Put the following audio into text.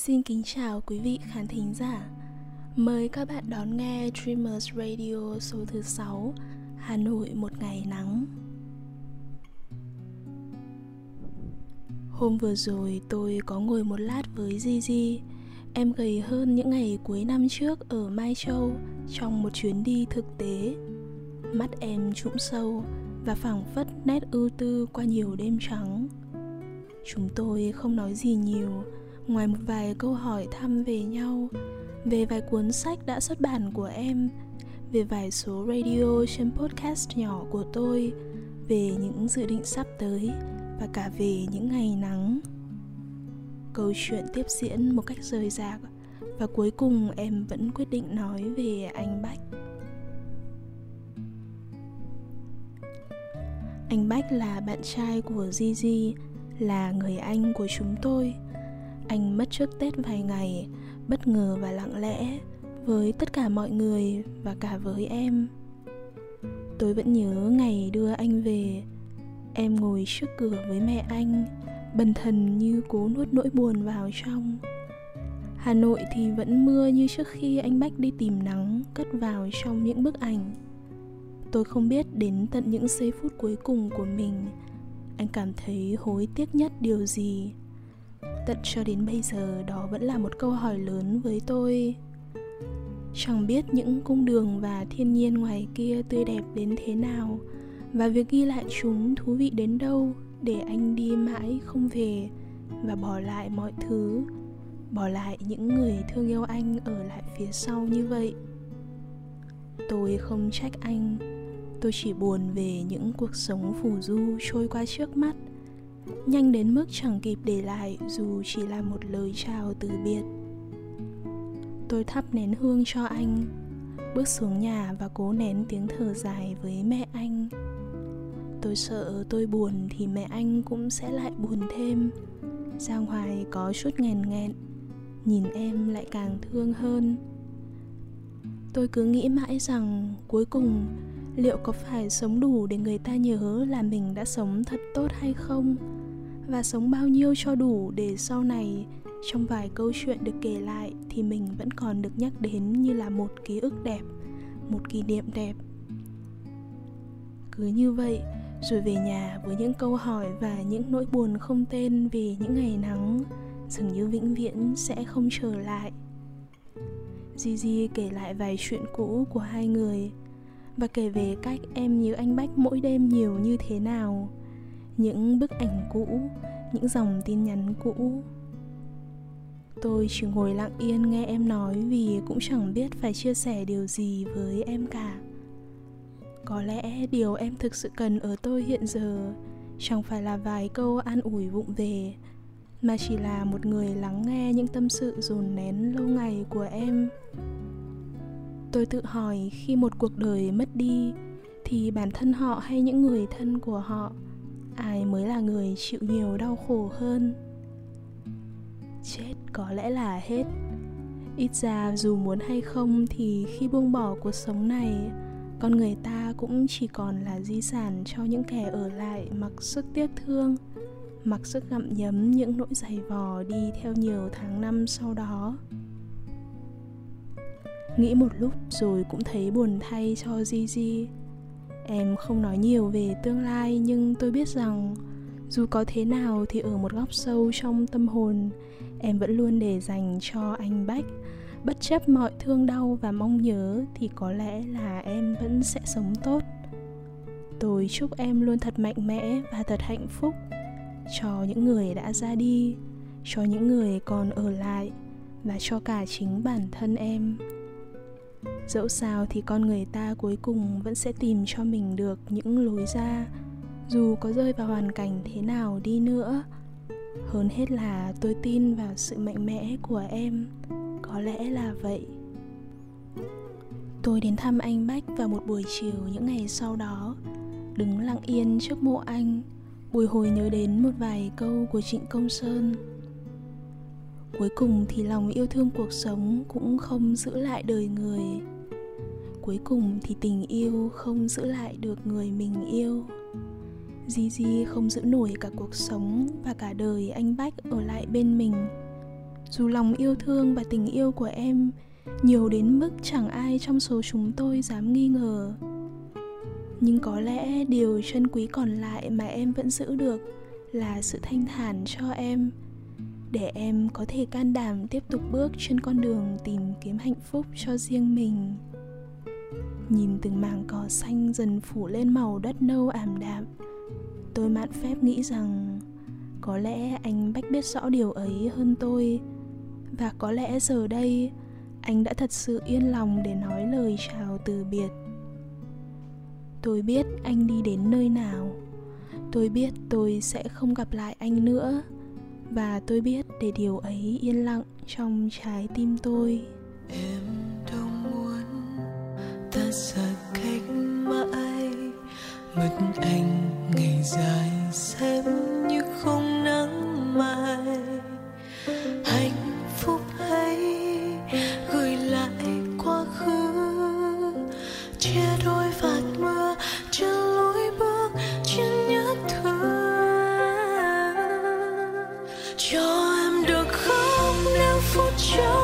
Xin kính chào quý vị khán thính giả. Mời các bạn đón nghe Dreamers Radio số thứ 6 Hà Nội một ngày nắng. Hôm vừa rồi tôi có ngồi một lát với Gigi. Em gầy hơn những ngày cuối năm trước ở Mai Châu Trong một chuyến đi thực tế. Mắt em trũng sâu Và phảng phất nét ưu tư qua nhiều đêm trắng. Chúng tôi không nói gì nhiều ngoài một vài câu hỏi thăm về nhau, về vài cuốn sách đã xuất bản của em, về vài số radio trên podcast nhỏ của tôi, về những dự định sắp tới và cả về những ngày nắng. Câu chuyện tiếp diễn một cách rời rạc và cuối cùng em vẫn quyết định nói về anh bách. Anh bách là bạn trai của gigi, là người anh của chúng tôi anh mất trước tết vài ngày, bất ngờ và lặng lẽ với tất cả mọi người và cả với em. Tôi vẫn nhớ ngày đưa anh về. Em ngồi trước cửa với mẹ anh, bần thần như cố nuốt nỗi buồn vào trong. Hà nội thì vẫn mưa như trước khi anh bách đi tìm nắng cất vào trong những bức ảnh. Tôi không biết đến tận những giây phút cuối cùng của mình, anh cảm thấy hối tiếc nhất điều gì tận cho đến bây giờ, đó vẫn là một câu hỏi lớn với tôi. Chẳng biết những cung đường và thiên nhiên ngoài kia tươi đẹp đến thế nào, và việc ghi lại chúng thú vị đến đâu để anh đi mãi không về và bỏ lại mọi thứ, bỏ lại những người thương yêu anh ở lại phía sau như vậy. Tôi không trách anh. Tôi chỉ buồn về những cuộc sống phù du trôi qua trước mắt nhanh đến mức chẳng kịp để lại, dù chỉ là một lời chào từ biệt. Tôi thắp nén hương cho anh, bước xuống nhà và cố nén tiếng thở dài với mẹ anh. Tôi sợ tôi buồn thì mẹ anh cũng sẽ lại buồn thêm. Giang hoài có chút nghèn nghẹn, nhìn em lại càng thương hơn. Tôi cứ nghĩ mãi rằng cuối cùng liệu có phải sống đủ để người ta nhớ là mình đã sống thật tốt hay không? Và sống bao nhiêu cho đủ để sau này, trong vài câu chuyện được kể lại, thì mình vẫn còn được nhắc đến như là một ký ức đẹp, một kỷ niệm đẹp? Cứ như vậy, rồi về nhà với những câu hỏi và những nỗi buồn không tên vì những ngày nắng, dường như vĩnh viễn sẽ không trở lại. Gigi kể lại vài chuyện cũ của hai người và kể về cách em nhớ anh Bách mỗi đêm nhiều như thế nào. Những bức ảnh cũ, những dòng tin nhắn cũ. Tôi chỉ ngồi lặng yên nghe em nói vì cũng chẳng biết phải chia sẻ điều gì với em cả. Có lẽ điều em thực sự cần ở tôi hiện giờ chẳng phải là vài câu an ủi vụng về, mà chỉ là một người lắng nghe những tâm sự dồn nén lâu ngày của em tôi tự hỏi khi một cuộc đời mất đi, thì bản thân họ hay những người thân của họ, ai mới là người chịu nhiều đau khổ hơn? Chết có lẽ là hết. Ít ra dù muốn hay không thì khi buông bỏ cuộc sống này, con người ta cũng chỉ còn là di sản cho những kẻ ở lại mặc sức tiếc thương, mặc sức gặm nhấm những nỗi dày vò đi theo nhiều tháng năm sau đó nghĩ một lúc rồi cũng thấy buồn thay cho Gigi. Em không nói nhiều về tương lai, nhưng tôi biết rằng dù có thế nào thì ở một góc sâu trong tâm hồn, em vẫn luôn để dành cho anh bách. Bất chấp mọi thương đau và mong nhớ thì có lẽ là em vẫn sẽ sống tốt. Tôi chúc em luôn thật mạnh mẽ và thật hạnh phúc. Cho những người đã ra đi, cho những người còn ở lại và cho cả chính bản thân em dẫu sao thì con người ta cuối cùng vẫn sẽ tìm cho mình được những lối ra, dù có rơi vào hoàn cảnh thế nào đi nữa. Hơn hết là tôi tin vào sự mạnh mẽ của em, có lẽ là vậy. Tôi đến thăm anh bách vào một buổi chiều những ngày sau đó, đứng lặng yên trước mộ anh, bồi hồi nhớ đến một vài câu của trịnh công sơn. Cuối cùng thì lòng yêu thương cuộc sống cũng không giữ lại đời người cuối cùng thì tình yêu không giữ lại được người mình yêu. Gigi không giữ nổi cả cuộc sống và cả đời anh Bách ở lại bên mình. Dù lòng yêu thương và tình yêu của em nhiều đến mức chẳng ai trong số chúng tôi dám nghi ngờ. Nhưng có lẽ điều chân quý còn lại mà em vẫn giữ được là sự thanh thản cho em, để em có thể can đảm tiếp tục bước trên con đường tìm kiếm hạnh phúc cho riêng mình nhìn từng mảng cỏ xanh dần phủ lên màu đất nâu ảm đạm. Tôi mạn phép nghĩ rằng có lẽ anh bách biết rõ điều ấy hơn tôi, và có lẽ giờ đây anh đã thật sự yên lòng để nói lời chào từ biệt. Tôi biết anh đi đến nơi nào. Tôi biết tôi sẽ không gặp lại anh nữa, và tôi biết để điều ấy yên lặng trong trái tim tôi. Em xa cách mãi, mất anh ngày dài xem như không nắng mai. Hạnh phúc ấy gửi lại quá khứ, chia đôi vạt mưa trên lối bước trên nhớ thương. Cho em được không nếu phút chốc